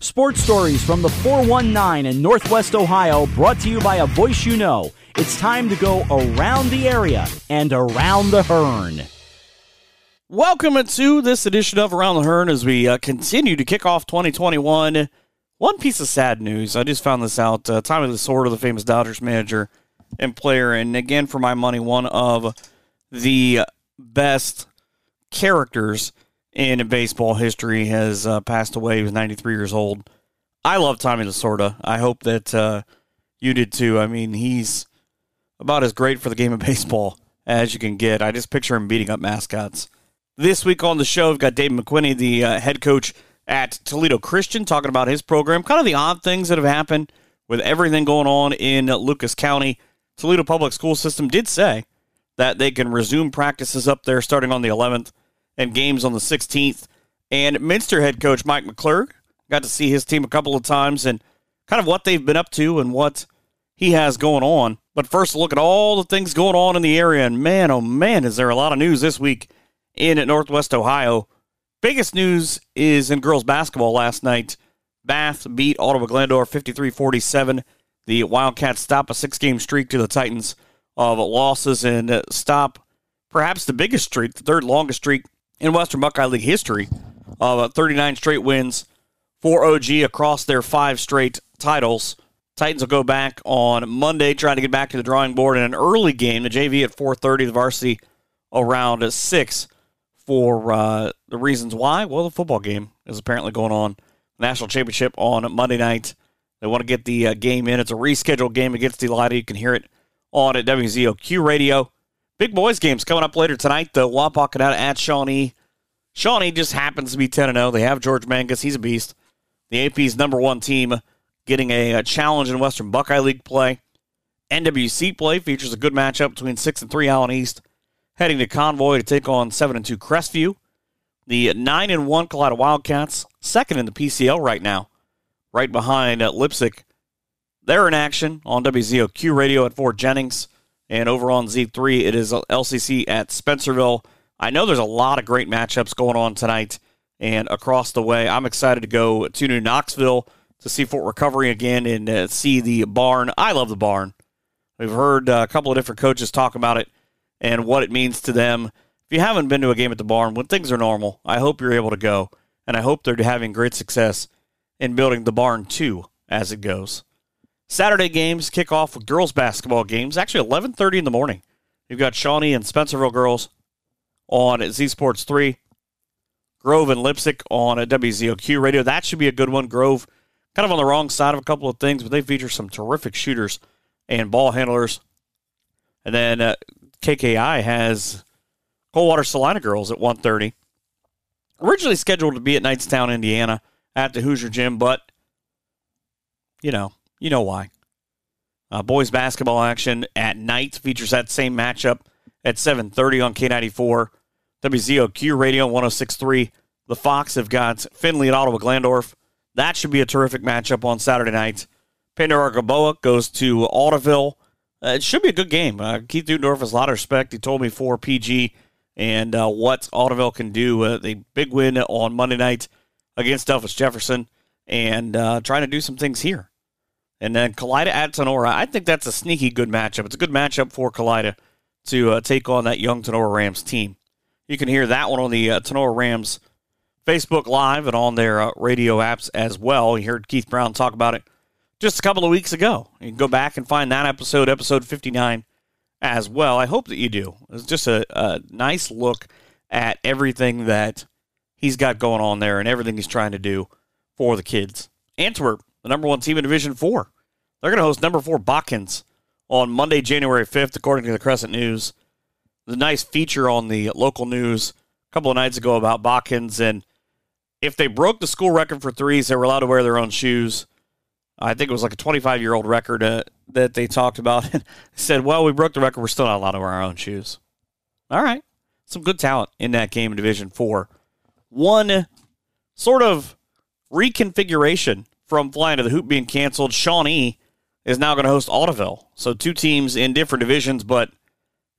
Sports stories from the 419 in Northwest Ohio brought to you by a voice you know. It's time to go around the area and around the Hearn. Welcome to this edition of Around the Hearn as we uh, continue to kick off 2021. One piece of sad news. I just found this out. Uh, Tommy Lasorda, the famous Dodgers manager and player, and again, for my money, one of the best characters in baseball history has uh, passed away. He was 93 years old. I love Tommy Lasorda. I hope that uh, you did too. I mean, he's about as great for the game of baseball as you can get. I just picture him beating up mascots. This week on the show, we've got Dave McQuinney, the uh, head coach at Toledo Christian, talking about his program, kind of the odd things that have happened with everything going on in Lucas County. Toledo Public School System did say that they can resume practices up there starting on the 11th and games on the 16th. And Minster head coach Mike McClurg got to see his team a couple of times and kind of what they've been up to and what he has going on. But first, look at all the things going on in the area. And man, oh man, is there a lot of news this week in Northwest Ohio. Biggest news is in girls basketball last night. Bath beat Ottawa Glandorf 53 47. The Wildcats stop a six game streak to the Titans of losses and stop perhaps the biggest streak, the third longest streak in Western Buckeye League history of 39 straight wins for OG across their five straight titles. Titans will go back on Monday, trying to get back to the drawing board in an early game. The JV at 4:30, the varsity around six for uh, the reasons why. Well, the football game is apparently going on. National championship on Monday night. They want to get the uh, game in. It's a rescheduled game against Elida. You can hear it on at WZOQ Radio. Big boys games coming up later tonight. The out at Shawnee. Shawnee just happens to be 10 0. They have George Mangus. He's a beast. The AP's number one team getting a, a challenge in Western Buckeye League play. NWC play features a good matchup between 6 and 3 Allen East heading to Convoy to take on 7 and 2 Crestview. The 9 and 1 Kalida Wildcats, second in the PCL right now, right behind uh, Leipsic. They're in action on WZOQ radio at Fort Jennings. And over on Z3, it is LCC at Spencerville. I know there's a lot of great matchups going on tonight and across the way. I'm excited to go to New Knoxville to see Fort Recovery again and uh, see the barn. I love the barn. We've heard uh, a couple of different coaches talk about it and what it means to them. If you haven't been to a game at the barn, when things are normal, I hope you're able to go. And I hope they're having great success in building the barn too as it goes. Saturday games kick off with girls basketball games, actually 11:30 in the morning. You've got Shawnee and Spencerville girls on Z Sports 3. Grove and Leipsic on a WZOQ radio. That should be a good one. Grove kind of on the wrong side of a couple of things, but they feature some terrific shooters and ball handlers. And then uh, KKI has Coldwater Celina girls at 1.30. Originally scheduled to be at Knightstown, Indiana at the Hoosier Gym, but, you know, you know why. Uh, boys basketball action at night features that same matchup at 7.30 on K94. WZOQ Radio 106.3. The Fox have got Findlay and Ottawa Glandorf. That should be a terrific matchup on Saturday night. Pandora Gilboa goes to Ottoville. Uh, it should be a good game. Uh, Keith Utendorf has a lot of respect. He told me for PG and uh, what Ottoville can do. Uh, the big win on Monday night against Delphos Jefferson and uh, trying to do some things here. And then Kalida at Tinora. I think that's a sneaky good matchup. It's a good matchup for Kalida to uh, take on that young Tinora Rams team. You can hear that one on the uh, Tinora Rams Facebook Live and on their uh, radio apps as well. You heard Keith Brown talk about it just a couple of weeks ago. You can go back and find that episode, episode 59, as well. I hope that you do. It's just a, a nice look at everything that he's got going on there and everything he's trying to do for the kids. Antwerp, the number one team in Division 4. They're going to host number four Botkins on Monday, January 5th, according to the Crescent News. The nice feature on the local news a couple of nights ago about Botkins. And if they broke the school record for threes, they were allowed to wear their own shoes. I think it was like a 25 year old record uh, that they talked about. and said, well, we broke the record. We're still not allowed to wear our own shoes. All right. Some good talent in that game in Division 4. One sort of reconfiguration from flying to the hoop being canceled. Shawnee is now going to host Ottoville. So two teams in different divisions, but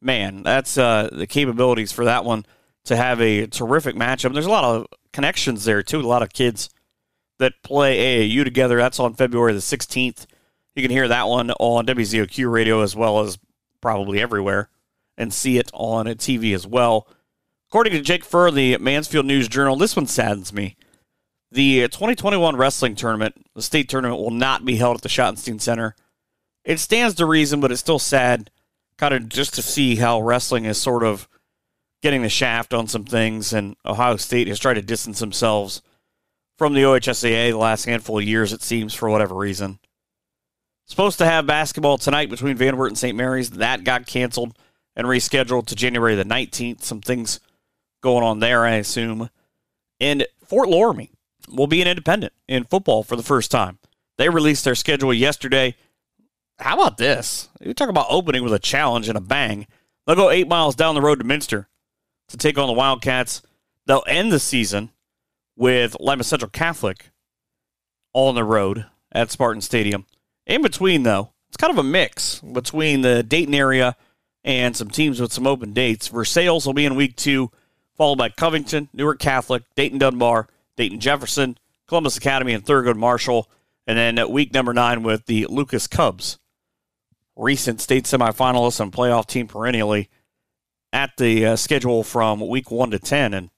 man, that's uh, the capabilities for that one to have a terrific matchup. There's a lot of connections there, too. A lot of kids that play AAU together. That's on February the 16th. You can hear that one on WZOQ radio as well as probably everywhere and see it on a TV as well. According to Jake Furr, the Mansfield News Journal, this one saddens me. The uh, 2021 wrestling tournament, the state tournament, will not be held at the Schottenstein Center. It stands to reason, but it's still sad, kind of just to see how wrestling is sort of getting the shaft on some things, and Ohio State has tried to distance themselves from the OHSAA the last handful of years, it seems, for whatever reason. Supposed to have basketball tonight between Van Wert and St. Mary's. That got canceled and rescheduled to January the 19th. Some things going on there, I assume. And Fort Loramie will be an independent in football for the first time. They released their schedule yesterday. How about this? You talk about opening with a challenge and a bang. They'll go eight miles down the road to Minster to take on the Wildcats. They'll end the season with Lima Central Catholic on the road at Spartan Stadium. In between, though, it's kind of a mix between the Dayton area and some teams with some open dates. Versailles will be in week two, followed by Covington, Newark Catholic, Dayton Dunbar, Dayton Jefferson, Columbus Academy, and Thurgood Marshall. And then week number nine with the Lucas Cubs, recent state semifinalists and playoff team perennially at the uh, schedule from week one to 10. And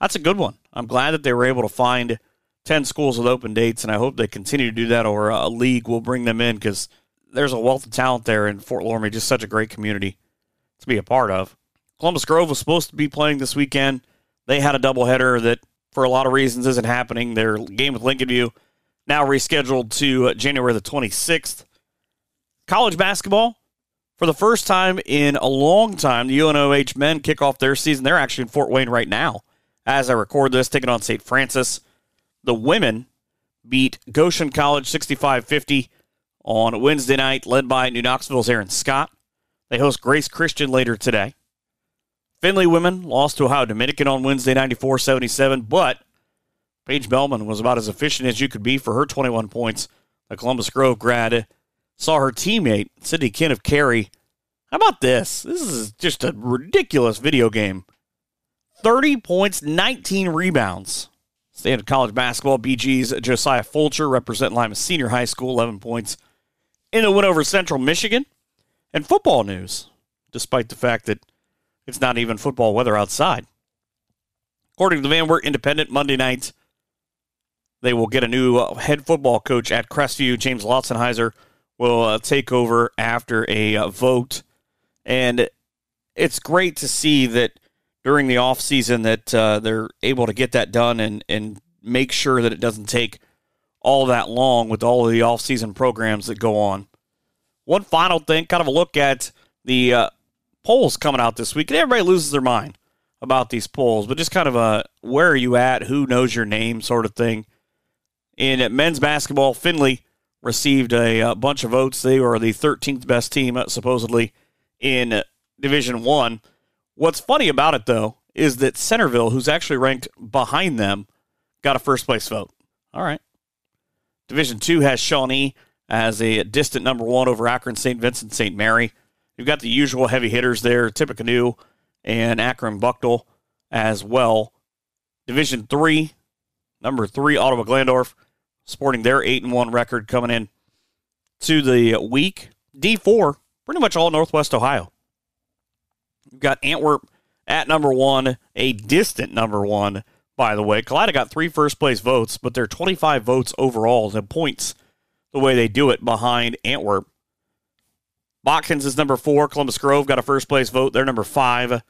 that's a good one. I'm glad that they were able to find 10 schools with open dates, and I hope they continue to do that, or a league will bring them in because there's a wealth of talent there in Fort Loramie, just such a great community to be a part of. Columbus Grove was supposed to be playing this weekend. They had a doubleheader that, for a lot of reasons, isn't happening. Their game with Lincoln View now rescheduled to uh, January the 26th. College basketball, for the first time in a long time, the UNOH men kick off their season. They're actually in Fort Wayne right now as I record this, taking on St. Francis. The women beat Goshen College 65 50 on Wednesday night, led by New Knoxville's Aaron Scott. They host Grace Christian later today. Findlay women lost to Ohio Dominican on Wednesday 94 77, but Paige Bellman was about as efficient as you could be for her 21 points. The Columbus Grove grad saw her teammate, Sydney Kinn of Carey. How about this? This is just a ridiculous video game. 30 points, 19 rebounds. Standard college basketball, BG's Josiah Fulcher representing Lima Senior High School, 11 points in a win over Central Michigan. And football news, despite the fact that it's not even football weather outside. According to the Van Wert Independent, Monday night, they will get a new uh, head football coach at Crestview. James Lotzenheiser will uh, take over after a uh, vote. And it's great to see that during the off season that uh, they're able to get that done and and make sure that it doesn't take all that long with all of the off season programs that go on. One final thing, kind of a look at the polls coming out this week, and everybody loses their mind about these polls, but just kind of a where are you at, who knows your name sort of thing. In men's basketball, Findlay received a, a bunch of votes. They were the 13th best team, uh, supposedly, in Division One. What's funny about it, though, is that Centerville, who's actually ranked behind them, got a first place vote. All right. Division two has Shawnee as a distant number one over Akron, St. Vincent, St. Mary. You've got the usual heavy hitters there, Tippecanoe and Akron Buchtel as well. Division three, number three, Ottawa Glandorf, sporting their eight and one record coming in to the week. D four, pretty much all Northwest Ohio. You've got Antwerp at number one, a distant number one, by the way. Kalida got three first place votes, but they're 25 votes overall. The points the way they do it behind Antwerp. Botkins is number four. Columbus Grove got a first place vote. They're number five.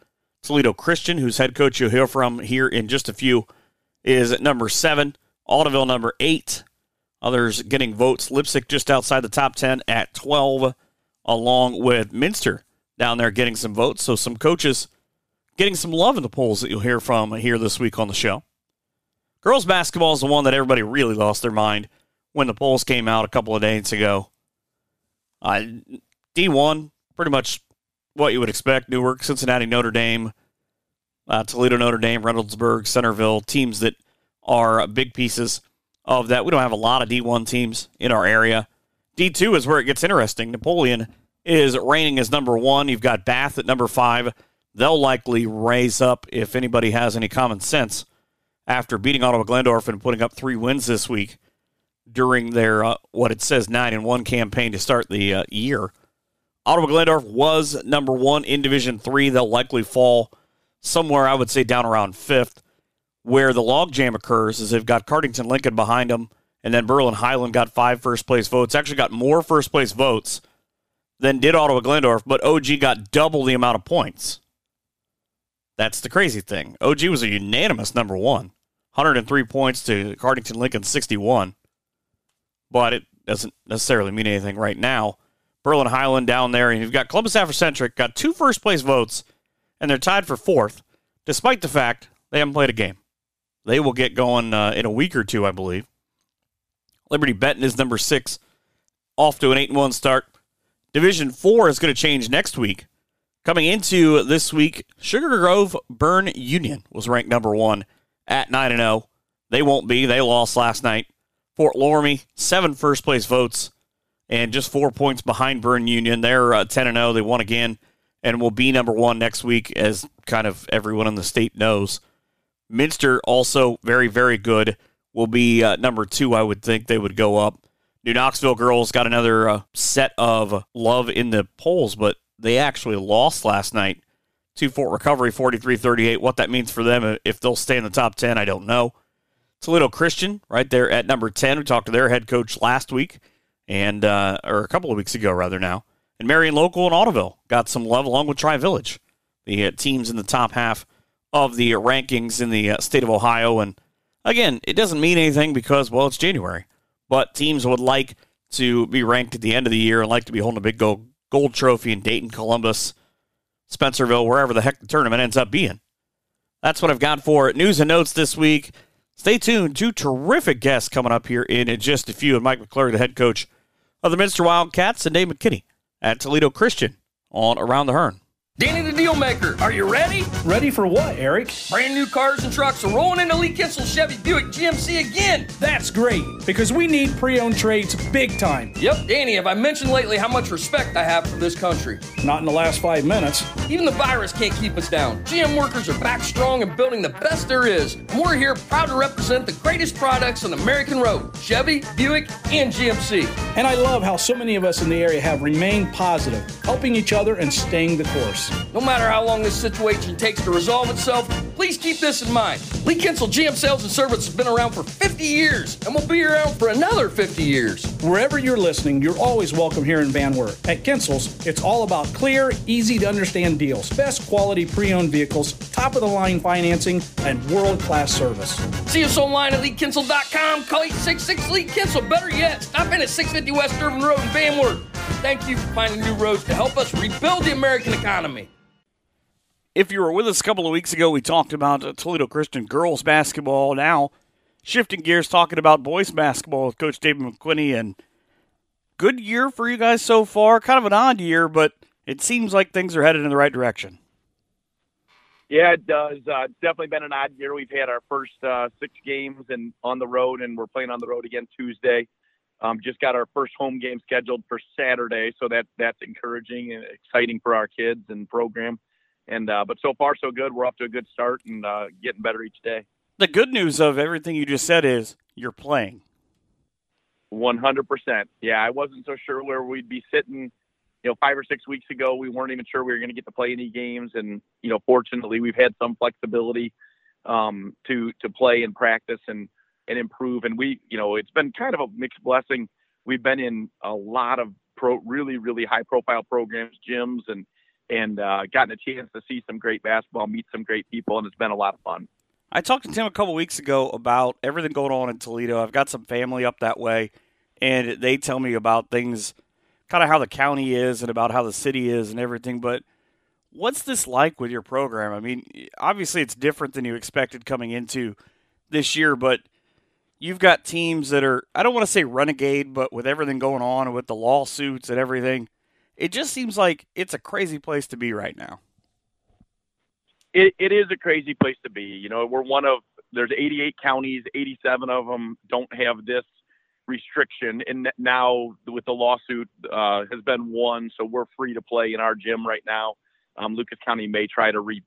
Toledo Christian, whose head coach you'll hear from here in just a few, is at number seven. Ottoville number eight. Others getting votes. Leipsic just outside the top 10 at 12, along with Minster down there getting some votes. So some coaches getting some love in the polls that you'll hear from here this week on the show. Girls basketball is the one that everybody really lost their mind when the polls came out a couple of days ago. Uh, D1, pretty much what you would expect. Newark, Cincinnati, Notre Dame, uh, Toledo, Notre Dame, Reynoldsburg, Centerville, teams that are big pieces of that. We don't have a lot of D1 teams in our area. D2 is where it gets interesting. Napoleon is reigning as number one. You've got Bath at number five. They'll likely raise up if anybody has any common sense after beating Ottawa Glandorf and putting up three wins this week during their uh, what it says nine and one campaign to start the uh, year. Ottawa Glandorf was number one in Division Three. They'll likely fall somewhere, I would say, down around fifth. Where the logjam occurs is they've got Cardington Lincoln behind them, and then Berlin Hiland got five first place votes. Actually, got more first place votes than did Ottawa Glandorf, but OG got double the amount of points. That's the crazy thing. OG was a unanimous number one, 103 points to Cardington Lincoln 61 but it doesn't necessarily mean anything right now. Berlin Hiland down there, and you've got Columbus Africentric, got two first place votes, and they're tied for fourth, despite the fact they haven't played a game. They will get going uh, in a week or two, I believe. Liberty Benton is number six, off to an 8 and 1 start. Division four is going to change next week. Coming into this week, Sugar Grove Berne Union was ranked number one at 9 and 0. They won't be. They lost last night Fort Loramie, seven first place votes, and just four points behind Berne Union. They're uh, 10 and 0. They won again and will be number one next week, as kind of everyone in the state knows. Minster, also very, very good, will be uh, number two. I would think they would go up. New Knoxville girls got another uh, set of love in the polls, but they actually lost last night to Fort Recovery 43 38. What that means for them, if they'll stay in the top 10, I don't know. Toledo Christian, right there at number 10. We talked to their head coach last week, and uh, or a couple of weeks ago, rather now. And Marion Local and Ottoville got some love along with Tri Village, the uh, teams in the top half of the rankings in the uh, state of Ohio. And again, it doesn't mean anything because, well, it's January. But teams would like to be ranked at the end of the year and like to be holding a big gold, gold trophy in Dayton, Columbus, Spencerville, wherever the heck the tournament ends up being. That's what I've got for news and notes this week. Stay tuned. Two terrific guests coming up here in just a few. And Mike McClure, the head coach of the Minster Wildcats, and Dave McKinney at Toledo Christian on Around the Hearn. Danny the Dealmaker, are you ready? Ready for what, Eric? Brand new cars and trucks are rolling into Lee Kinsel Chevy Buick GMC again. That's great, because we need pre owned trades big time. Yep, Danny, have I mentioned lately how much respect I have for this country? Not in the last five minutes. Even the virus can't keep us down. GM workers are back strong and building the best there is. And we're here proud to represent the greatest products on American road Chevy, Buick, and GMC. And I love how so many of us in the area have remained positive, helping each other and staying the course. No matter how long this situation takes to resolve itself, please keep this in mind. Lee Kinsel GM Sales and Service has been around for 50 years and will be around for another 50 years. Wherever you're listening, you're always welcome here in Van Wert. At Kinsel's, it's all about clear, easy to understand deals, best quality pre owned vehicles, top of the line financing, and world class service. See us online at LeeKinsel.com. Call 866 Lee Kinsel. Better yet, stop in at 650 West Irvin Road in Van Wert. Thank you for finding new roads to help us rebuild the American economy. If you were with us a couple of weeks ago, we talked about Toledo Christian girls basketball. Now, shifting gears, talking about boys basketball with Coach David McQuinney. And good year for you guys so far. Kind of an odd year, but it seems like things are headed in the right direction. Yeah, it does. Uh, it's definitely been an odd year. We've had our first uh, six games and on the road, and we're playing on the road again Tuesday. Um, just got our first home game scheduled for Saturday, so that that's encouraging and exciting for our kids and program. And uh, but so far so good. We're off to a good start and uh, getting better each day. The good news of everything you just said is you're playing. One hundred percent. Yeah, I wasn't so sure where we'd be sitting. You know, five or six weeks ago, we weren't even sure we were going to get to play any games, and you know, fortunately, we've had some flexibility um, to to play and practice and and improve. And we, you know, it's been kind of a mixed blessing. We've been in a lot of pro, really, really high profile programs, gyms, and and uh, gotten a chance to see some great basketball, meet some great people, and it's been a lot of fun. I talked to Tim a couple weeks ago about everything going on in Toledo. I've got some family up that way, and they tell me about things, kind of how the county is and about how the city is and everything. But what's this like with your program? I mean, obviously it's different than you expected coming into this year, but you've got teams that are, I don't want to say renegade, but with everything going on and with the lawsuits and everything, it just seems like it's a crazy place to be right now. It, it is a crazy place to be. You know, we're one of there's 88 counties, 87 of them don't have this restriction, and now with the lawsuit uh, has been won, so we're free to play in our gym right now. Um, Lucas County may try to re-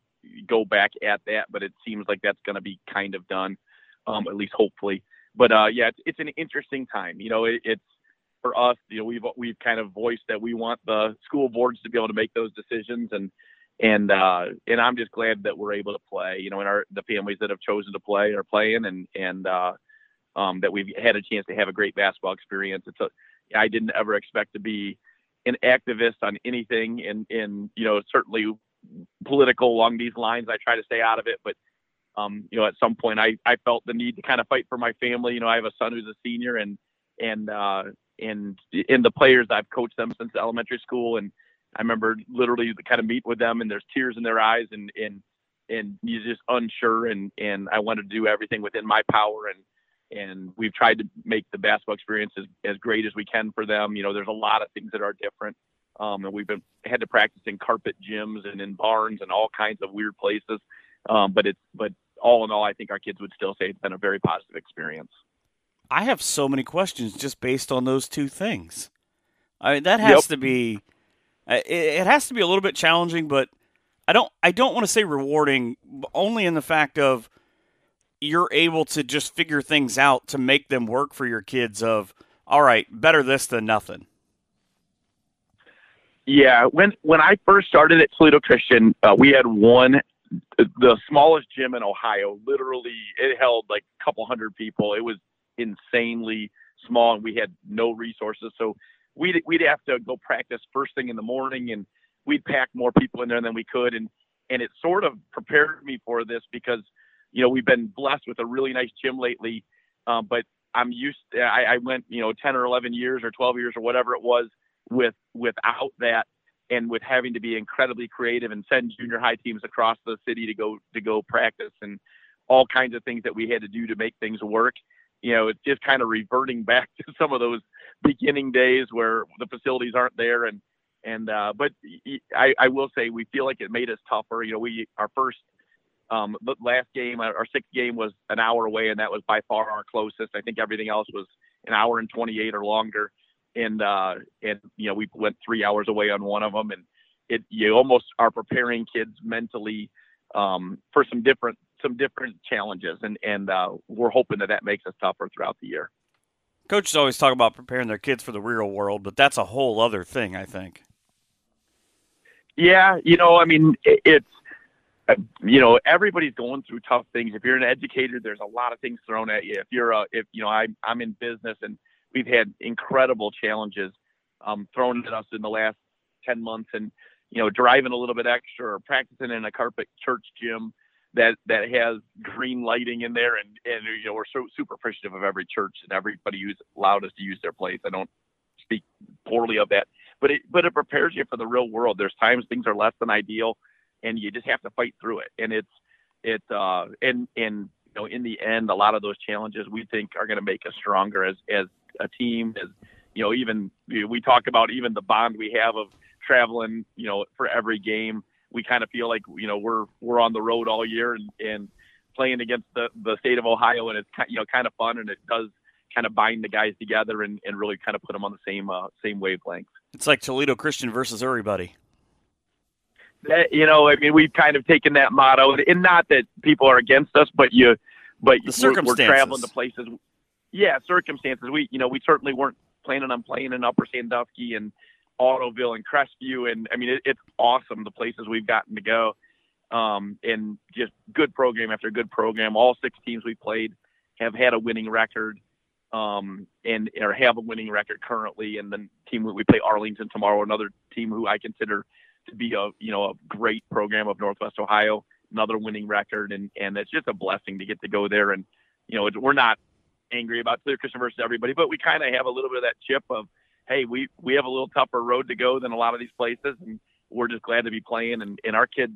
go back at that, but it seems like that's going to be kind of done. um, at least hopefully. But uh, yeah, it's, it's an interesting time. You know, it, it's for us. You know, we've we've kind of voiced that we want the school boards to be able to make those decisions, and and uh, and I'm just glad that we're able to play. You know, and our the families that have chosen to play are playing, and and uh, um, that we've had a chance to have a great basketball experience. It's a I didn't ever expect to be an activist on anything, and in you know certainly political along these lines. I try to stay out of it, but um, you know, at some point I, I felt the need to kind of fight for my family. You know, I have a son who's a senior and, and, uh, and in the players I've coached them since elementary school. And I remember literally kind of meet with them and there's tears in their eyes and, and, and you're just unsure. And, and I wanted to do everything within my power. And, and we've tried to make the basketball experience as, as great as we can for them. You know, there's a lot of things that are different. Um, and we've been had to practice in carpet gyms and in barns and all kinds of weird places. Um, but it's but all in all, I think our kids would still say it's been a very positive experience. I have so many questions just based on those two things. I mean, that has yep. to be uh, it, has to be a little bit challenging, but I don't I don't want to say rewarding, only in the fact of you're able to just figure things out to make them work for your kids. Of all right, better this than nothing. Yeah, when when I first started at Toledo Christian, uh, we had one the smallest gym in Ohio. Literally, it held like a couple hundred people. It was insanely small, and we had no resources. So we'd we'd have to go practice first thing in the morning, and we'd pack more people in there than we could, and and it sort of prepared me for this because you know we've been blessed with a really nice gym lately, um, but I'm used. To, I, I went you know 10 or 11 years or 12 years or whatever it was with without that and with having to be incredibly creative and send junior high teams across the city to go to go practice and all kinds of things that we had to do to make things work. You know, it's just kind of reverting back to some of those beginning days where the facilities aren't there and and uh, but I, I will say we feel like it made us tougher. You know, we our first um, last game, our sixth game was an hour away, and that was by far our closest. I think everything else was an hour and 28 or longer and uh, and you know we went three hours away on one of them, and it you almost are preparing kids mentally um, for some different some different challenges, and and uh, we're hoping that that makes us tougher throughout the year. Coaches always talk about preparing their kids for the real world, but that's a whole other thing, I think. Yeah, you know, I mean, it, it's uh, you know everybody's going through tough things. If you're an educator, there's a lot of things thrown at you. If you're a if you know I'm I'm in business and we've had incredible challenges um, thrown at us in the last 10 months and you know driving a little bit extra or practicing in a carpet church gym that that has green lighting in there and and you know we're so super appreciative of every church and everybody who's allowed us to use their place. I don't speak poorly of that but it but it prepares you for the real world. There's times things are less than ideal and you just have to fight through it. And it's it uh and and you know in the end a lot of those challenges we think are going to make us stronger as as a team as you know even we talk about even the bond we have of traveling you know for every game we kind of feel like you know we're we're on the road all year and and playing against the the state of Ohio and it's you know kind of fun and it does kind of bind the guys together and, and really kind of put them on the same uh, same wavelength. It's like Toledo Christian versus everybody. That, you know, I mean, we've kind of taken that motto, and not that people are against us, but you, but we're, we're traveling to places yeah, circumstances. We, you know, we certainly weren't planning on playing in Upper Sandusky and Ottoville and Crestview, and I mean, it, it's awesome the places we've gotten to go, um, and just good program after good program. All six teams we played have had a winning record, um, and or have a winning record currently. And then team we play Arlington tomorrow, another team who I consider to be a you know a great program of Northwest Ohio, another winning record, and and it's just a blessing to get to go there and you know, we're not angry about Clear Christian versus everybody, but we kind of have a little bit of that chip of, hey, we we have a little tougher road to go than a lot of these places, and we're just glad to be playing. And, and our kids,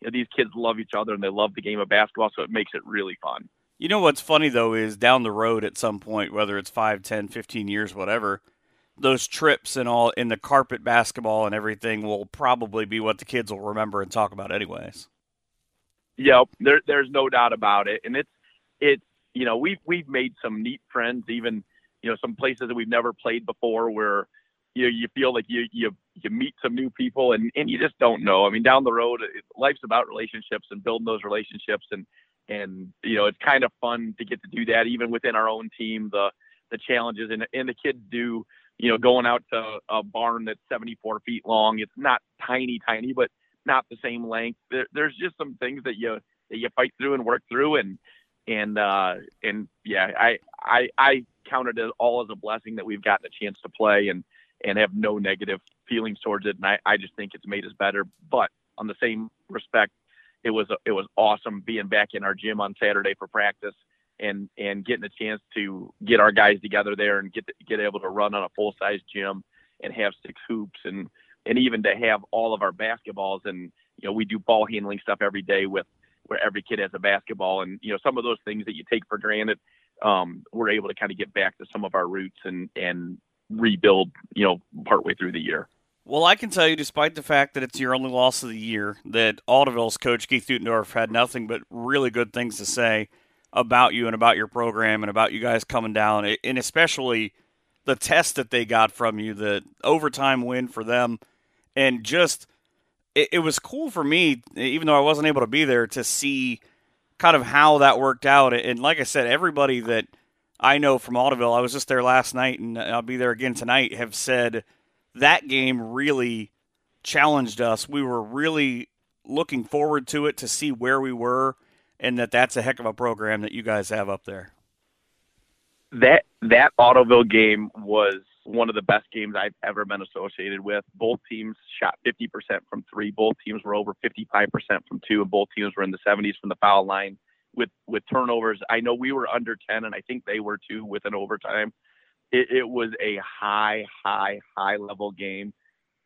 you know, these kids love each other and they love the game of basketball, so it makes it really fun. You know what's funny though is down the road at some point, whether it's 5, 10, 15 years, whatever, those trips and all in the carpet basketball and everything will probably be what the kids will remember and talk about anyways. Yep, there, there's no doubt about it, and it's it's you know, we've we've made some neat friends, even you know, some places that we've never played before, where you know, you feel like you you you meet some new people, and and you just don't know. I mean, down the road, life's about relationships and building those relationships, and and you know it's kind of fun to get to do that even within our own team. The the challenges and and the kids do you know going out to a barn that's 74 feet long. It's not tiny, tiny, but not the same length. There, there's just some things that you that you fight through and work through and and uh and yeah i i i counted it all as a blessing that we've gotten a chance to play and and have no negative feelings towards it. And i i just think it's made us better. But on the same respect it was it was awesome being back in our gym on saturday for practice and and getting a chance to get our guys together there and get get able to run on a full size gym and have six hoops and and even to have all of our basketballs. And you know we do ball handling stuff every day with where every kid has a basketball and you know some of those things that you take for granted um, we're able to kind of get back to some of our roots and and rebuild you know partway through the year. Well, I can tell you, despite the fact that it's your only loss of the year, that Ottoville's coach Keith Utendorf had nothing but really good things to say about you and about your program and about you guys coming down, and especially the test that they got from you, the overtime win for them, and just it, it was cool for me, even though I wasn't able to be there, to see kind of how that worked out. And like I said, everybody that I know from Ottoville, I was just there last night, and I'll be there again tonight, have said that game really challenged us. We were really looking forward to it to see where we were, and that that's a heck of a program that you guys have up there. That that Ottoville game was one of the best games I've ever been associated with. Both teams shot 50% from three. Both teams were over 55% from two, and both teams were in the 70s from the foul line with with turnovers. I know we were under 10, and I think they were too with an overtime. It, it was a high, high, high level game.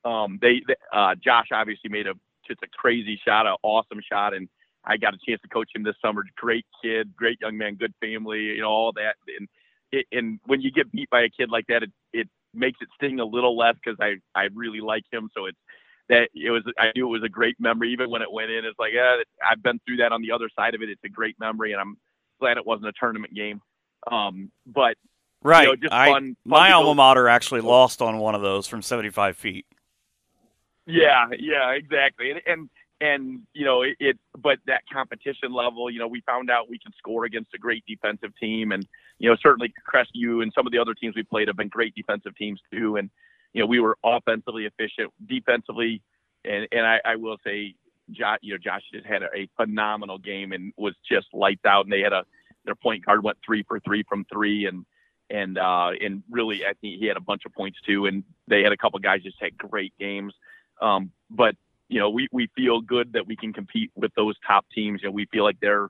Um, they, uh, Josh obviously made a just a crazy shot, an awesome shot, and I got a chance to coach him this summer. Great kid, great young man, good family, you know, all that. And it, and when you get beat by a kid like that, it, it makes it sting a little less because I I really like him. So it's that it was I knew it was a great memory even when it went in. It's like yeah, I've been through that on the other side of it. It's a great memory, and I'm glad it wasn't a tournament game. Um, but right, you know, just I, fun, fun my alma mater actually lost on one of those from 75 feet. Yeah, yeah, exactly. And and and you know it, it but that competition level you know we found out we can score against a great defensive team and you know certainly Crestview and some of the other teams we played have been great defensive teams too. And you know we were offensively efficient defensively. And and I, I will say Josh you know Josh just had a, phenomenal game and was just lights out. And they had a their point guard went three for three from three. And and uh and really I think he had a bunch of points too. And they had a couple guys just had great games. Um but you know, we, we feel good that we can compete with those top teams. You know, we feel like they're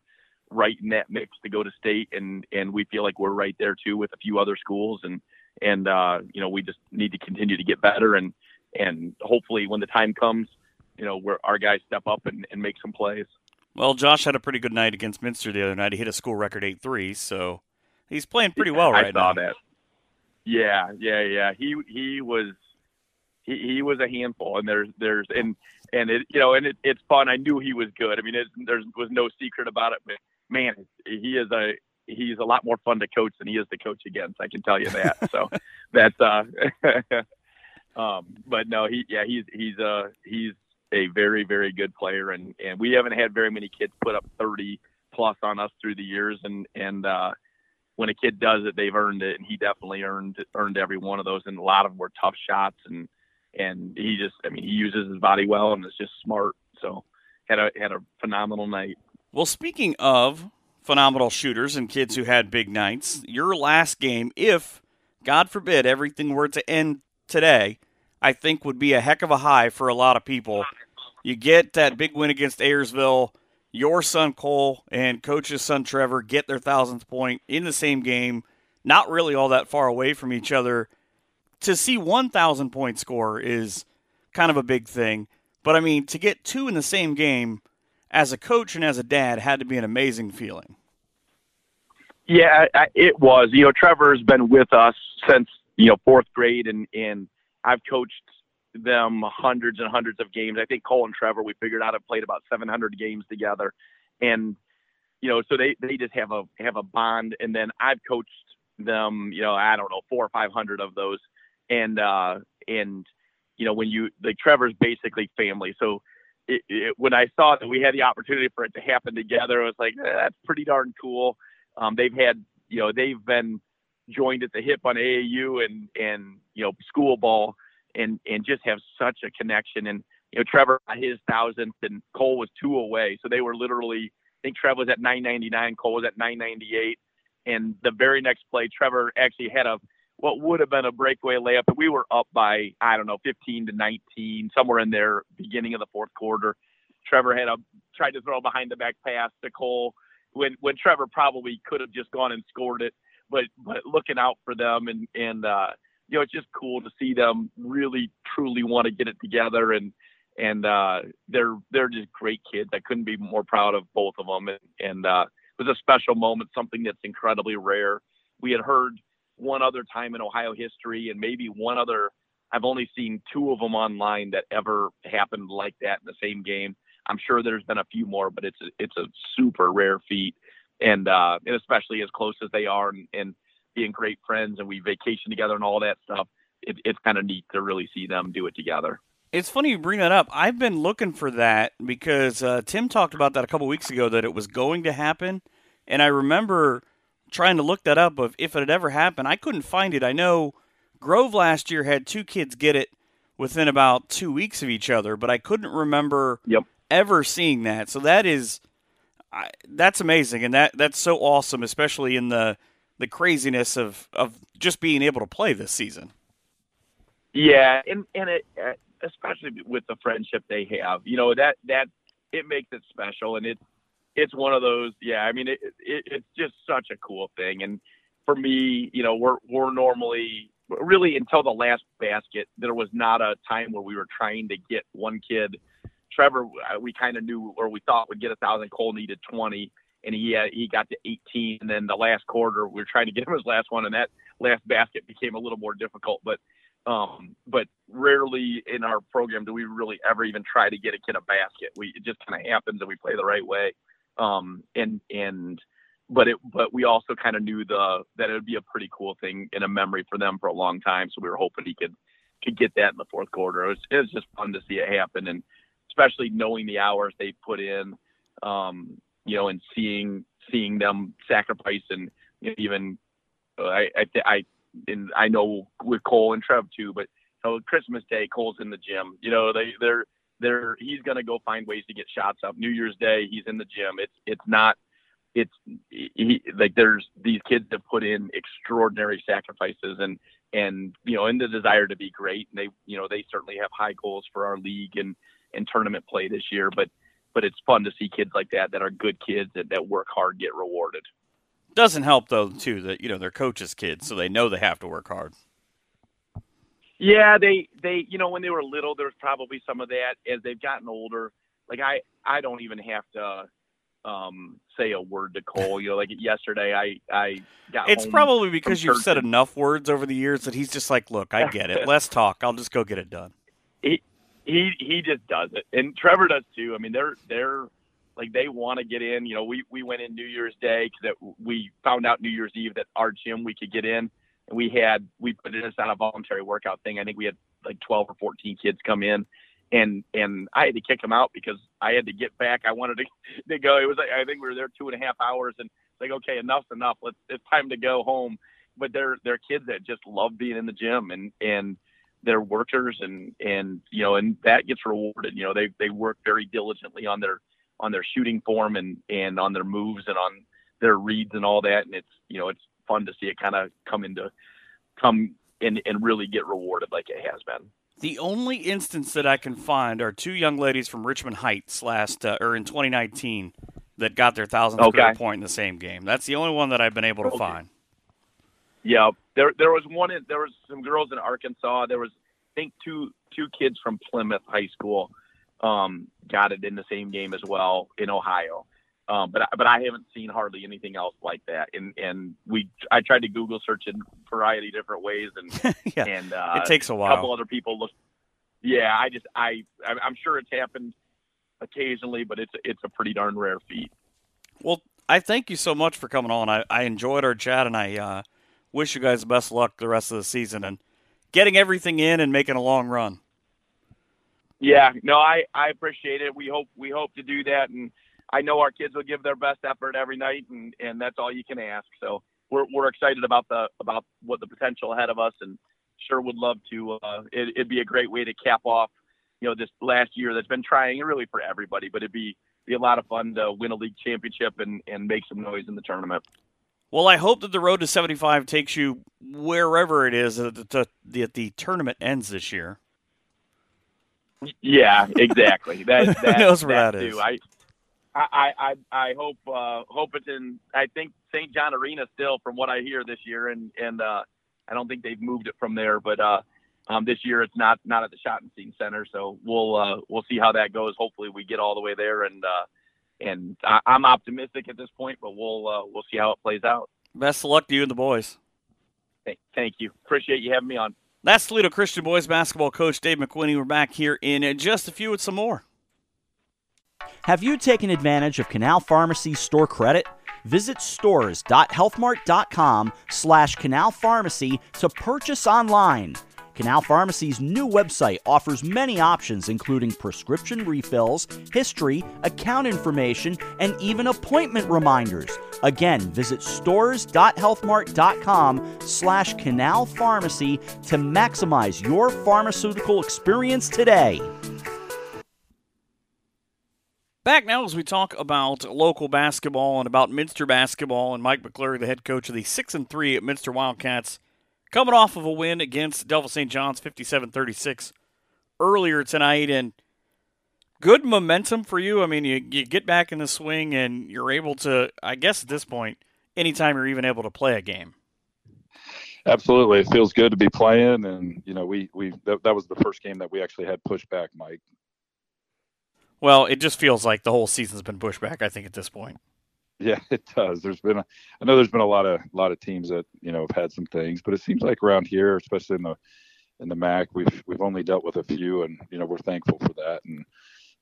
right in that mix to go to state and, and we feel like we're right there too with a few other schools. And, and, uh, you know, we just need to continue to get better and, and hopefully when the time comes, you know, where our guys step up and, and make some plays. Well, Josh had a pretty good night against Minster the other night. He hit a school record 8-3, so he's playing pretty well right I saw now. that. Yeah, yeah, yeah. He he was he, he was a handful, and there's there's and and it you know and it, it's fun. I knew he was good. I mean, it, there was no secret about it. But man, he is a he's a lot more fun to coach than he is to coach against. I can tell you that. so that's uh, um, but no, he yeah he's he's uh he's a very very good player, and and we haven't had very many kids put up thirty plus on us through the years, and and uh, when a kid does it, they've earned it, and he definitely earned earned every one of those, and a lot of them were tough shots and and he just I mean he uses his body well and is just smart. So had a had a phenomenal night. Well, speaking of phenomenal shooters and kids who had big nights, your last game, if God forbid everything were to end today, I think would be a heck of a high for a lot of people. You get that big win against Ayersville. Your son Cole and coach's son Trevor get their thousandth point in the same game, not really all that far away from each other to see 1,000 point score is kind of a big thing. But I mean, to get two in the same game as a coach and as a dad had to be an amazing feeling. Yeah, it was. You know, Trevor's been with us since you know fourth grade, and and I've coached them hundreds and hundreds of games. I think Cole and Trevor, we figured out, have played about 700 games together, and you know, so they they just have a have a bond. And then I've coached them, you know, I don't know, four or five hundred of those and uh, and you know when you like Trevor's basically family, so it, it, when I saw that we had the opportunity for it to happen together, it was like eh, that's pretty darn cool. Um, they've had, you know, they've been joined at the hip on AAU and and you know school ball, and and just have such a connection. And you know, Trevor his thousandth, and Cole was two away, so they were literally. I think Trevor was at 999, Cole was at 998, and the very next play, Trevor actually had a what would have been a breakaway layup, and we were up by I don't know 15 to 19, somewhere in there, beginning of the fourth quarter. Trevor had a tried to throw behind the back pass to Cole when when Trevor probably could have just gone and scored it, but but looking out for them and and uh, you know it's just cool to see them really truly want to get it together and and uh, they're they're just great kids. I couldn't be more proud of both of them and and uh, it was a special moment, something that's incredibly rare. We had heard one other time in Ohio history, and maybe one other. I've only seen two of them online that ever happened like that in the same game. I'm sure there's been a few more, but it's a, it's a super rare feat, and uh, and especially as close as they are, and, and being great friends, and we vacation together and all that stuff. It, it's kind of neat to really see them do it together. It's funny you bring that up. I've been looking for that because uh, Tim talked about that a couple weeks ago that it was going to happen, and I remember trying to look that up of if it had ever happened. I couldn't find it. I know Grove last year had two kids get it within about two weeks of each other, but I couldn't remember yep. ever seeing that. So that is I, that's amazing, and that that's so awesome, especially in the the craziness of of just being able to play this season. Yeah, and and it, uh, especially with the friendship they have, you know that that it makes it special, and it it's one of those. Yeah, I mean, it, it, it's just such a cool thing. And for me, you know, we're we're normally really until the last basket, there was not a time where we were trying to get one kid. Trevor, uh, we kind of knew, or we thought would get a thousand. Cole needed twenty, and he had, he got to eighteen. And then the last quarter, we were trying to get him his last one, and that last basket became a little more difficult. But um, but rarely in our program do we really ever even try to get a kid a basket. We it just kind of happens, and we play the right way. Um, and and but it but we also kind of knew the that it would be a pretty cool thing in a memory for them for a long time. So we were hoping he could could get that in the fourth quarter. It was it was just fun to see it happen, and especially knowing the hours they put in, um, you know, and seeing seeing them sacrifice and you know, even uh, I I I and I know with Cole and Trev too, but you know, Christmas Day, Cole's in the gym. You know, they they're there he's going to go find ways to get shots up. New Year's Day, he's in the gym. It's it's not it's he, like there's these kids that put in extraordinary sacrifices and and you know in the desire to be great. And they you know they certainly have high goals for our league and and tournament play this year. But but it's fun to see kids like that that are good kids that, that work hard get rewarded. Doesn't help though too that you know they're coaches' kids, so they know they have to work hard. Yeah, they they you know when they were little, there was probably some of that. As they've gotten older, like I I don't even have to um say a word to Cole. You know, like yesterday, I I got. It's probably because you've said enough words over the years that he's just like, look, I get it. Let's talk. I'll just go get it done. He he he just does it, and Trevor does too. I mean, they're they're like they want to get in. You know, we we went in New Year's Day because that we found out New Year's Eve that our gym we could get in and we had we put this on a voluntary workout thing. I think we had like 12 or 14 kids come in, and and I had to kick them out because I had to get back. I wanted to, to go. It was like I think we were there two and a half hours, and it's like okay, enough's enough. Let's it's time to go home. But they're they're kids that just love being in the gym and and they're workers and and you know and that gets rewarded. You know they they work very diligently on their on their shooting form and and on their moves and on their reads and all that. And it's you know it's fun to see it kind of come into come and and really get rewarded like it has been. The only instance that I can find are two young ladies from Richmond Heights last uh, or in 2019 that got their thousandth okay. point in the same game. That's the only one that I've been able to okay. find. Yeah, there there was one. In, there was some girls in Arkansas. There was I think two two kids from Plymouth High School um, got it in the same game as well in Ohio. Um, but but I haven't seen hardly anything else like that. And and we I tried to Google search in a variety of different ways, and yeah, and uh, it takes a while. A couple other people look. Yeah, I just I I'm sure it's happened occasionally, but it's it's a pretty darn rare feat. Well, I thank you so much for coming on. I, I enjoyed our chat, and I uh, wish you guys the best luck the rest of the season and getting everything in and making a long run. Yeah, no, I I appreciate it. We hope we hope to do that, and I know our kids will give their best effort every night, and and that's all you can ask. So we're we're excited about the about what the potential ahead of us, and sure would love to. Uh, it, it'd be a great way to cap off, you know, this last year that's been trying really for everybody, but it'd be be a lot of fun to win a league championship and and make some noise in the tournament. Well, I hope that the road to 75 takes you wherever it is that the, the, the tournament ends this year. Yeah, exactly. That, that Who knows where that, that too. I, I, I, I hope uh, hope it's in. I think St. John Arena still, from what I hear this year, and and uh, I don't think they've moved it from there. But uh, um, this year it's not not at the Shot and Schottenstein Center, so we'll uh, we'll see how that goes. Hopefully, we get all the way there, and uh, and I, I'm optimistic at this point, but we'll uh, we'll see how it plays out. Best of luck to you and the boys. Thank, thank you. Appreciate you having me on. That's Toledo Christian boys basketball coach Dave McQuinney. We're back here in just a few with some more. Have you taken advantage of Canal Pharmacy store credit? Visit stores.healthmart.com slash canal pharmacy to purchase online. Canal Pharmacy's new website offers many options, including prescription refills, history, account information, and even appointment reminders. Again, visit stores.healthmart.com slash canal pharmacy to maximize your pharmaceutical experience today. Back now as we talk about local basketball and about Minster basketball and Mike McClure, the head coach of the 6 and 3 at Minster Wildcats, coming off of a win against Delphos St. John's 57-36 earlier tonight and good momentum for you. I mean, you, you get back in the swing and you're able to I guess at this point anytime you're even able to play a game. Absolutely, it feels good to be playing, and you know, we we that, that was the first game that we actually had pushback, Mike. Well, it just feels like the whole season's been pushed back. I think at this point. Yeah, it does. There's been, a, I know there's been a lot of lot of teams that you know have had some things, but it seems like around here, especially in the in the MAC, we've we've only dealt with a few, and you know we're thankful for that, and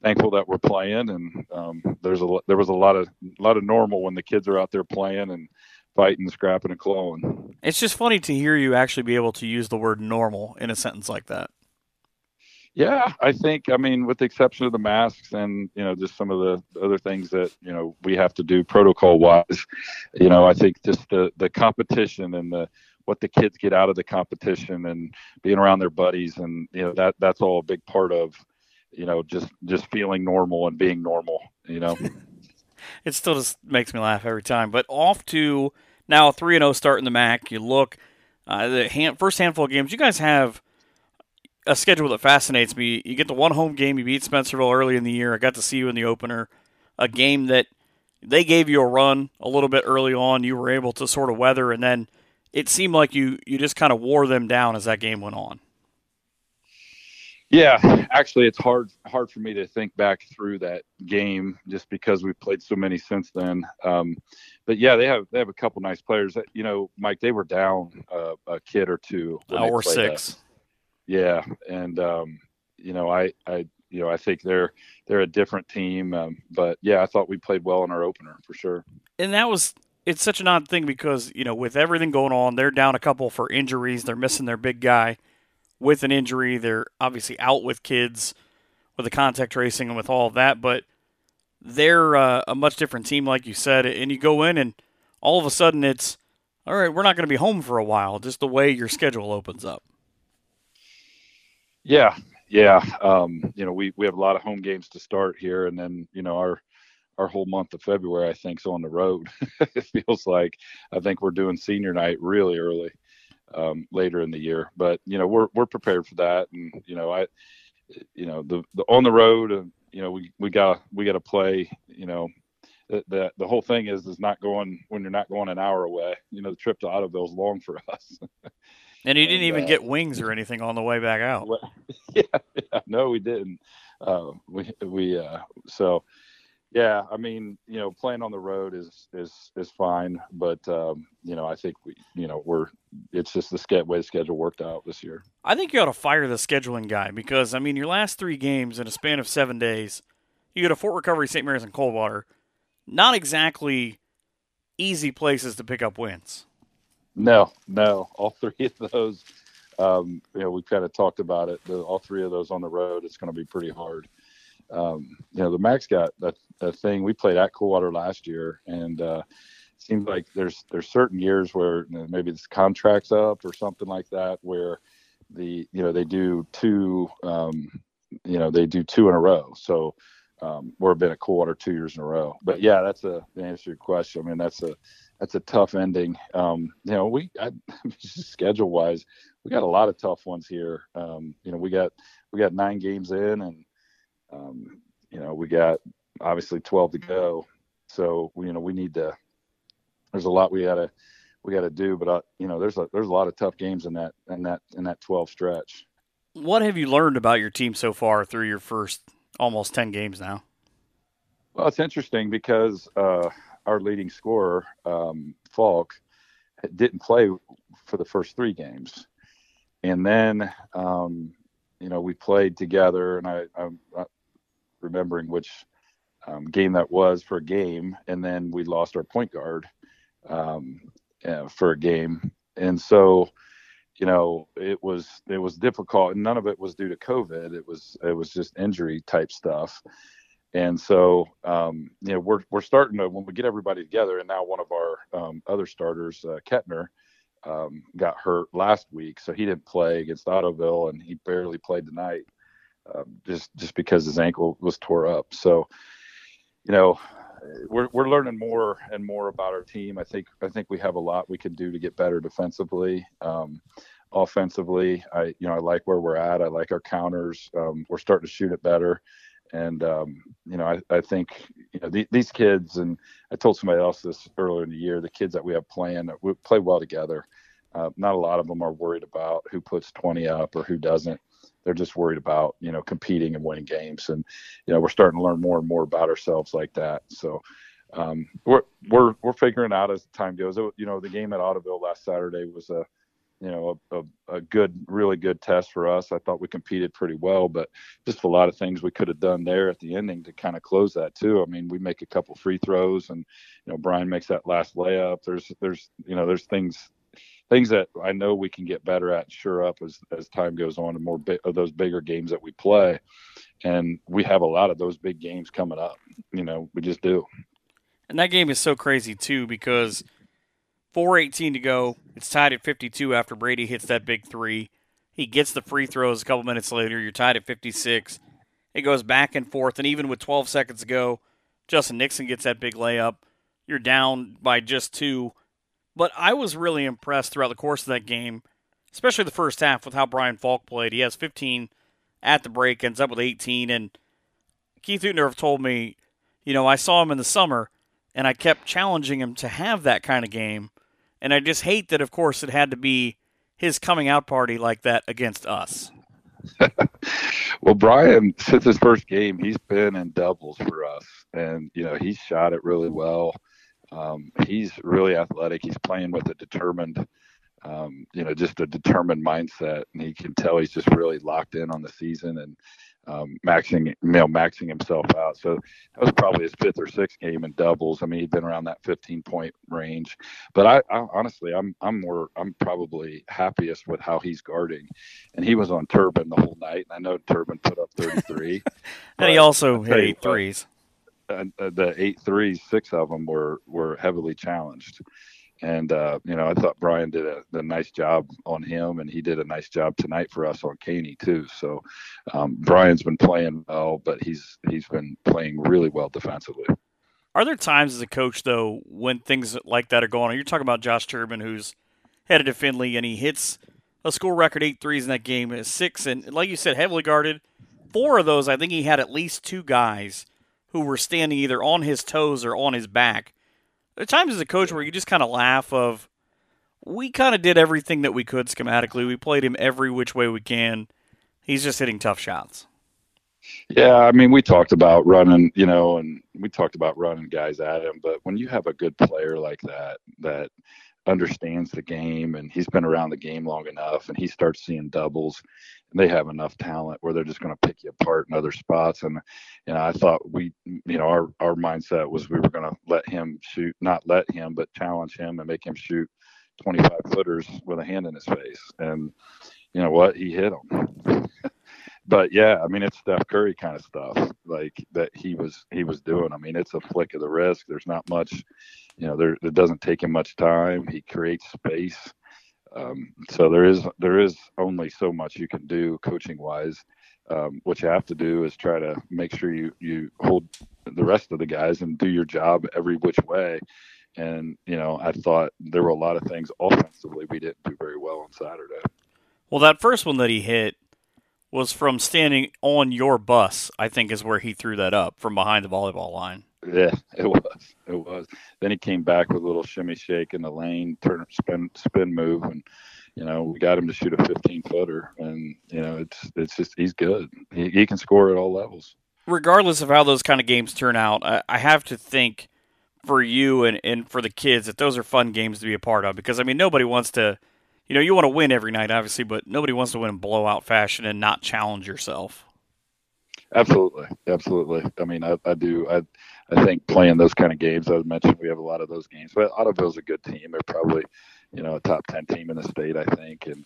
thankful that we're playing. And um, there's a there was a lot of a lot of normal when the kids are out there playing and fighting, scrapping, and clawing. It's just funny to hear you actually be able to use the word normal in a sentence like that. Yeah, I think I mean with the exception of the masks and you know just some of the other things that you know we have to do protocol wise, you know I think just the the competition and the what the kids get out of the competition and being around their buddies and you know that that's all a big part of you know just just feeling normal and being normal, you know. it still just makes me laugh every time. But off to now three and zero start in the MAC. You look uh, the hand, first handful of games. You guys have a schedule that fascinates me. You get the one home game. You beat Spencerville early in the year. I got to see you in the opener. A game that they gave you a run a little bit early on. You were able to sort of weather, and then it seemed like you you just kind of wore them down as that game went on. Yeah, actually, it's hard hard for me to think back through that game just because we've played so many since then. Um, but yeah, they have they have a couple nice players. That, you know, Mike, they were down uh, a kid or two or six. That. Yeah, and um, you know, I I you know I think they're they're a different team. Um, but yeah, I thought we played well in our opener for sure. And that was it's such an odd thing because you know with everything going on, they're down a couple for injuries. They're missing their big guy with an injury. They're obviously out with kids with the contact tracing and with all of that, but they're uh, a much different team, like you said. And you go in, and all of a sudden it's all right. We're not going to be home for a while. Just the way your schedule opens up. Yeah, yeah. Um, you know, we we have a lot of home games to start here, and then you know our our whole month of February, I think, is on the road. it feels like I think we're doing senior night really early um, later in the year. But you know, we're we're prepared for that, and you know, I, you know, the the on the road, and you know, we we got we got to play. You know, the, the the whole thing is is not going when you're not going an hour away. You know, the trip to Ottoville is long for us. And you didn't and, even uh, get wings or anything on the way back out. Yeah, yeah, no, we didn't. Uh, we we uh, so yeah, I mean, you know, playing on the road is is is fine, but um, you know, I think we, you know, we're it's just the way the schedule worked out this year. I think you ought to fire the scheduling guy because I mean, your last three games in a span of seven days, you go to Fort Recovery, St. Mary's, and Coldwater. Not exactly easy places to pick up wins. No, no, all three of those um, you know, we kind of talked about it. The, all three of those on the road, it's going to be pretty hard. Um, you know, the Max got that thing. We played at Coldwater last year, and uh, seems like there's there's certain years where you know, maybe this contract's up or something like that, where the you know they do two, um, you know, they do two in a row. So um, we're been at Coldwater two years in a row. But yeah, that's a to answer your question. I mean, that's a that's a tough ending. Um, you know, we I, schedule wise, we got a lot of tough ones here. Um, you know, we got we got nine games in, and um, you know we got obviously 12 to go. So you know we need to. There's a lot we gotta we gotta do, but uh, you know there's a there's a lot of tough games in that in that in that 12 stretch. What have you learned about your team so far through your first almost 10 games now? Well, it's interesting because uh, our leading scorer, um, Falk, didn't play for the first three games, and then um, you know we played together, and I, I'm remembering which um, game that was for a game, and then we lost our point guard um, uh, for a game, and so you know it was it was difficult, and none of it was due to COVID. It was it was just injury type stuff, and so, um, you know, we're, we're starting to, when we get everybody together, and now one of our um, other starters, uh, Kettner, um, got hurt last week. So he didn't play against Ottoville and he barely played tonight um, just, just because his ankle was tore up. So, you know, we're, we're learning more and more about our team. I think, I think we have a lot we can do to get better defensively. Um, offensively, I, you know, I like where we're at. I like our counters. Um, we're starting to shoot it better and um, you know, I, I think you know the, these kids, and I told somebody else this earlier in the year. The kids that we have playing, we play well together. Uh, not a lot of them are worried about who puts 20 up or who doesn't. They're just worried about you know competing and winning games, and you know we're starting to learn more and more about ourselves like that. So um, we're we're we're figuring out as time goes. You know, the game at Ottoville last Saturday was a you know a, a, a, good really good test for us. I thought we competed pretty well but just a lot of things we could have done there at the ending to kind of close that too. I mean we make a couple free throws and you know brian makes that last layup. There's there's you know there's things things that i know we can get better at sure up as as time goes on and more bi- of those bigger games that we play. And we have a lot of those big games coming up you know we just do. And that game is so crazy too because 418 to go. It's tied at 52 after Brady hits that big three. He gets the free throws a couple minutes later. You're tied at 56. It goes back and forth, and even with 12 seconds to go, Justin Nixon gets that big layup. You're down by just two. But I was really impressed throughout the course of that game, especially the first half, with how Brian Falk played. He has 15 at the break, ends up with 18. And Keith Utendorf told me, you know, I saw him in the summer, and I kept challenging him to have that kind of game. And I just hate that, of course, it had to be his coming out party like that against us. well, Brian, since his first game, he's been in doubles for us, and you know he's shot it really well. Um, he's really athletic. He's playing with a determined, um, you know, just a determined mindset, and he can tell he's just really locked in on the season. And um, maxing, you know, maxing himself out. So that was probably his fifth or sixth game in doubles. I mean, he'd been around that 15 point range. But I, I honestly, I'm, I'm more, I'm probably happiest with how he's guarding. And he was on Turbin the whole night. And I know Turbin put up 33. and he also hit eight threes. Uh, the eight threes, six of them were were heavily challenged and uh, you know I thought Brian did a, a, nice job on him, and he did a nice job tonight for us on Caney too. So um, Brian's been playing well, but he's he's been playing really well defensively. Are there times as a coach though when things like that are going on? You're talking about Josh Turbin, who's headed to Findlay, and he hits a school record eight threes in that game, six, and like you said, heavily guarded. Four of those, I think he had at least two guys who were standing either on his toes or on his back there are times as a coach where you just kind of laugh of, we kind of did everything that we could schematically. We played him every which way we can. He's just hitting tough shots. Yeah, I mean, we talked about running, you know, and we talked about running guys at him. But when you have a good player like that, that understands the game and he's been around the game long enough and he starts seeing doubles and they have enough talent where they're just going to pick you apart in other spots and know i thought we you know our our mindset was we were going to let him shoot not let him but challenge him and make him shoot 25 footers with a hand in his face and you know what? He hit them. but yeah, I mean, it's Steph Curry kind of stuff like that he was he was doing. I mean, it's a flick of the wrist. There's not much, you know, there it doesn't take him much time. He creates space. Um, so there is there is only so much you can do coaching wise. Um, what you have to do is try to make sure you you hold the rest of the guys and do your job every which way. And you know, I thought there were a lot of things offensively we didn't do very well on Saturday. Well, that first one that he hit was from standing on your bus. I think is where he threw that up from behind the volleyball line. Yeah, it was. It was. Then he came back with a little shimmy shake in the lane, turn spin spin move, and you know we got him to shoot a 15 footer, and you know it's it's just he's good. He, he can score at all levels. Regardless of how those kind of games turn out, I, I have to think for you and, and for the kids that those are fun games to be a part of because I mean nobody wants to you know, you want to win every night, obviously, but nobody wants to win in blowout fashion and not challenge yourself. Absolutely, absolutely. I mean, I, I do. I I think playing those kind of games. I mentioned we have a lot of those games, but Ottoville's a good team. They're probably, you know, a top ten team in the state. I think, and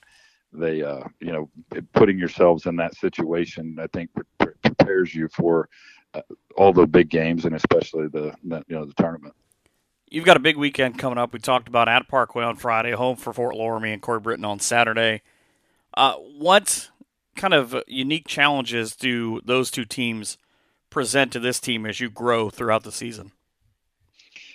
they, uh, you know, putting yourselves in that situation, I think prepares you for uh, all the big games and especially the, you know, the tournament you've got a big weekend coming up. We talked about at Parkway on Friday, home for Fort Loramie and Corey Britton on Saturday. Uh, what kind of unique challenges do those two teams present to this team as you grow throughout the season?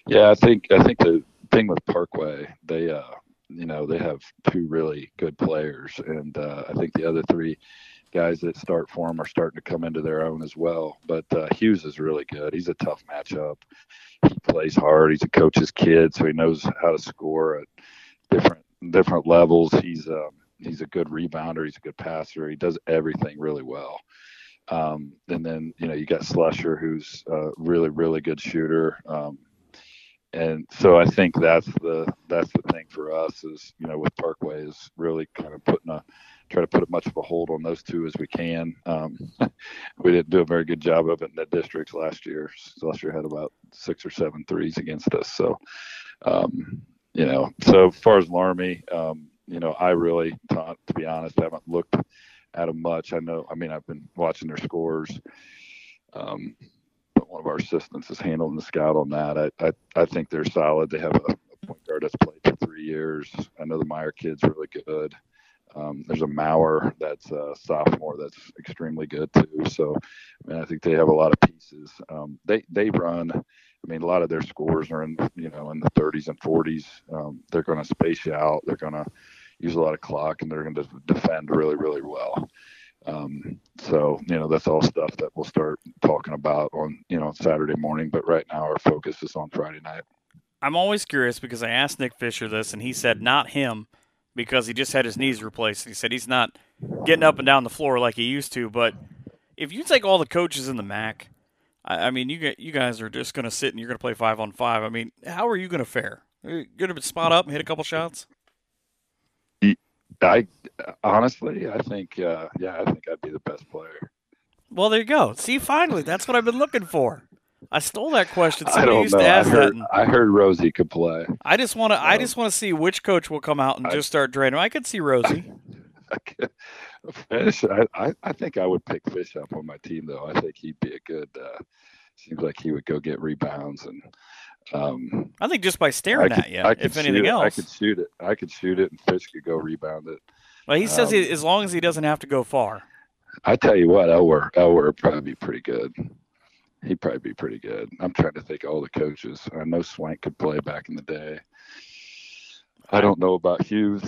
Yeah, I think I think the thing with Parkway, they uh, you know they have two really good players, and uh, I think the other three guys that start for them are starting to come into their own as well. But uh, Hughes is really good. He's a tough matchup he plays hard. He's a coach's kid, so he knows how to score at different different levels. He's um, he's a good rebounder. He's a good passer. He does everything really well. Um, and then you know you got Slusher, who's a really really good shooter. Um, and so I think that's the that's the thing for us is you know with Parkway is really kind of putting a try to put as much of a hold on those two as we can. Um, we didn't do a very good job of it in the districts last year. Slusher had about six or seven threes against us. So, um, you know, so as far as Loramie, um, you know, I really, to, to be honest, haven't looked at them much. I know, I mean, I've been watching their scores. Um, but one of our assistants is handling the scout on that. I, I, I think they're solid. They have a, a point guard that's played for three years. I know the Meyer kid's really good. Um, there's a Maurer that's a sophomore that's extremely good too. So, I mean, I think they have a lot of pieces. Um, they they run. I mean, a lot of their scores are in you know in the 30s and 40s. Um, they're going to space you out. They're going to use a lot of clock, and they're going to defend really really well. Um, so you know that's all stuff that we'll start talking about on you know Saturday morning. But right now our focus is on Friday night. I'm always curious because I asked Nick Fisher this, and he said not him because he just had his knees replaced. He said he's not getting up and down the floor like he used to. But if you take all the coaches in the MAC, I, mean, you you guys are just going to sit and you're going to play five on five. I mean, how are you going to fare? Are you going to spot up and hit a couple shots? I honestly, I think, uh, yeah, I think I'd be the best player. Well, there you go. See, finally, that's what I've been looking for. I stole that question. Somebody I don't used know. to ask I heard, that. I heard Rosie could play. I just want to. I just want to see which coach will come out and I, just start draining. I could see Rosie. I could, Fish. I, I, I think I would pick Fish up on my team though. I think he'd be a good. Uh, seems like he would go get rebounds and. Um, I think just by staring could, at you, if anything else, I could shoot it. I could shoot it, and Fish could go rebound it. Well, he says um, he, as long as he doesn't have to go far. I tell you what, Elwer Elwer would probably be pretty good he'd probably be pretty good. I'm trying to think of all the coaches. I know Swank could play back in the day. I don't know about Hughes.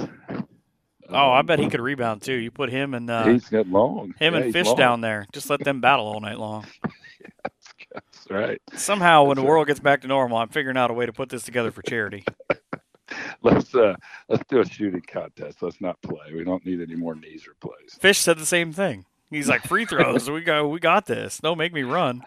Oh, I bet he could rebound too. You put him and uh, he's got long. Him yeah, and Fish long. down there. Just let them battle all night long. that's right. Somehow, when that's the world gets back to normal, I'm figuring out a way to put this together for charity. let's uh, let's do a shooting contest. Let's not play. We don't need any more knees replaced. Fish said the same thing. He's like free throws. we go. We got this. Don't make me run.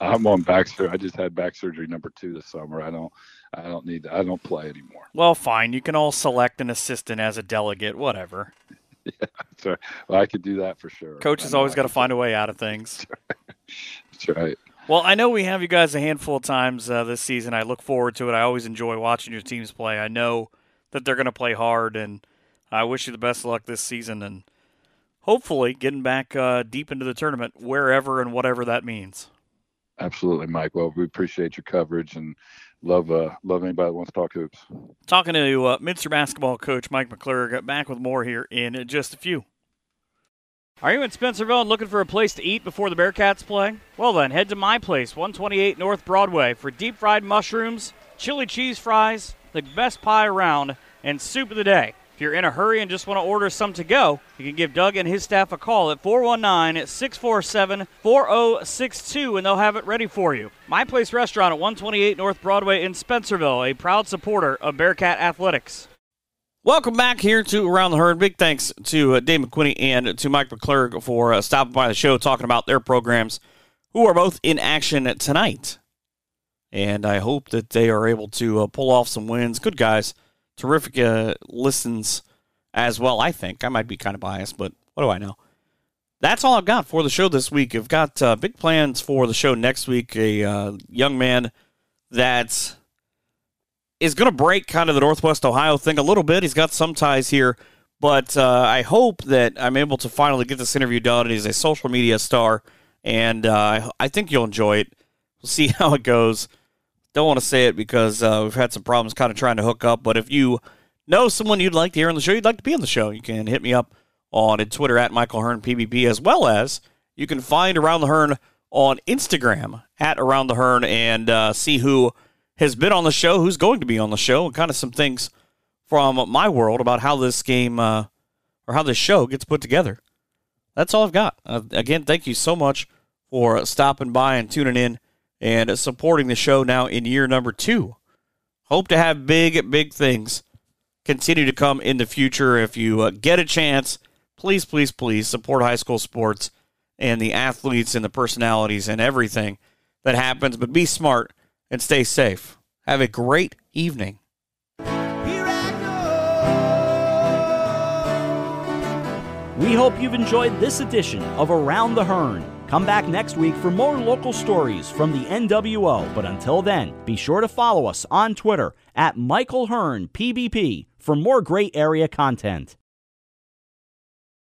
I'm on back surgery. I just had back surgery number two this summer. I don't, I don't need, I don't play anymore. Well, fine. You can all select an assistant as a delegate, whatever. Yeah, sorry. Well, I could do that for sure. Coach has always got to find a way out of things. That's right. Well, I know we have you guys a handful of times uh, this season. I look forward to it. I always enjoy watching your teams play. I know that they're going to play hard, and I wish you the best of luck this season. And hopefully getting back uh, deep into the tournament, wherever and whatever that means. Absolutely, Mike. Well, we appreciate your coverage and love uh, love anybody that wants to talk hoops. Talking to uh, Minster basketball coach Mike McClure. Back with more here in just a few. Are you in Spencerville and looking for a place to eat before the Bearcats play? Well, then, head to my place, 128 North Broadway, for deep fried mushrooms, chili cheese fries, the best pie around, and soup of the day. If you're in a hurry and just want to order some to go, you can give Doug and his staff a call at 419 647 4062 and they'll have it ready for you. My Place Restaurant at 128 North Broadway in Spencerville, a proud supporter of Bearcat Athletics. Welcome back here to Around the Herd. Big thanks to uh, Dave McQuinney and to Mike McClurg for uh, stopping by the show talking about their programs, who are both in action tonight. And I hope that they are able to uh, pull off some wins. Good guys. Terrific uh, listens as well, I think. I might be kind of biased, but what do I know? That's all I've got for the show this week. I've got uh, big plans for the show next week. A uh, young man that's is going to break kind of the Northwest Ohio thing a little bit. He's got some ties here, but uh, I hope that I'm able to finally get this interview done. He's a social media star, and uh, I think you'll enjoy it. We'll see how it goes. Don't want to say it because uh, we've had some problems kind of trying to hook up, but if you know someone you'd like to hear on the show, you'd like to be on the show, you can hit me up on Twitter at Michael Hearn PBP, as well as you can find Around the Hearn on Instagram at Around the Hearn and uh, see who – has been on the show, who's going to be on the show, and kind of some things from my world about how this game uh, or how this show gets put together. That's all I've got. Uh, again, thank you so much for stopping by and tuning in and supporting the show now in year number two. Hope to have big, big things continue to come in the future. If you uh, get a chance, please, please, please support high school sports and the athletes and the personalities and everything that happens. But be smart and stay safe. Have a great evening. We hope you've enjoyed this edition of Around the Hearn. Come back next week for more local stories from the NWO. But until then, be sure to follow us on Twitter at Michael Hearn PBP for more great area content.